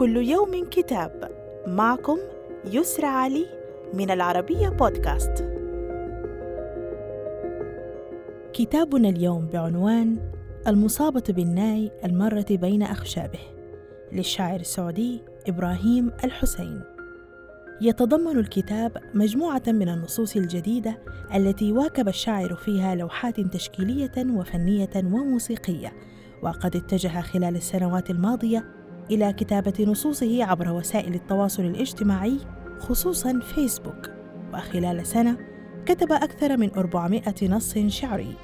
كل يوم كتاب. معكم يسرى علي من العربية بودكاست. كتابنا اليوم بعنوان المصابة بالناي المارة بين أخشابه للشاعر السعودي إبراهيم الحسين. يتضمن الكتاب مجموعة من النصوص الجديدة التي واكب الشاعر فيها لوحات تشكيلية وفنية وموسيقية وقد اتجه خلال السنوات الماضية إلى كتابة نصوصه عبر وسائل التواصل الاجتماعي خصوصا فيسبوك. وخلال سنة كتب أكثر من 400 نص شعري.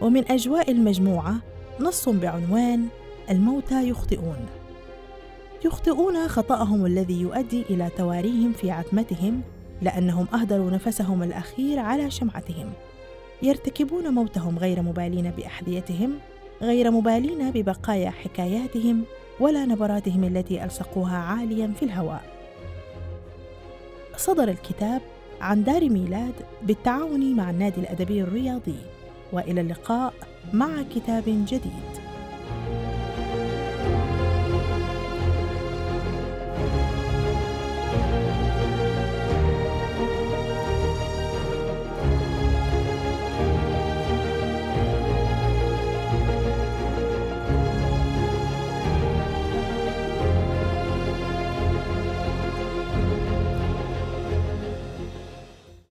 ومن أجواء المجموعة نص بعنوان الموتى يخطئون. يخطئون خطأهم الذي يؤدي إلى تواريهم في عتمتهم لأنهم أهدروا نفسهم الأخير على شمعتهم. يرتكبون موتهم غير مبالين بأحذيتهم غير مبالين ببقايا حكاياتهم ولا نبراتهم التي ألصقوها عاليا في الهواء. صدر الكتاب عن دار ميلاد بالتعاون مع النادي الأدبي الرياضي وإلى اللقاء مع كتاب جديد.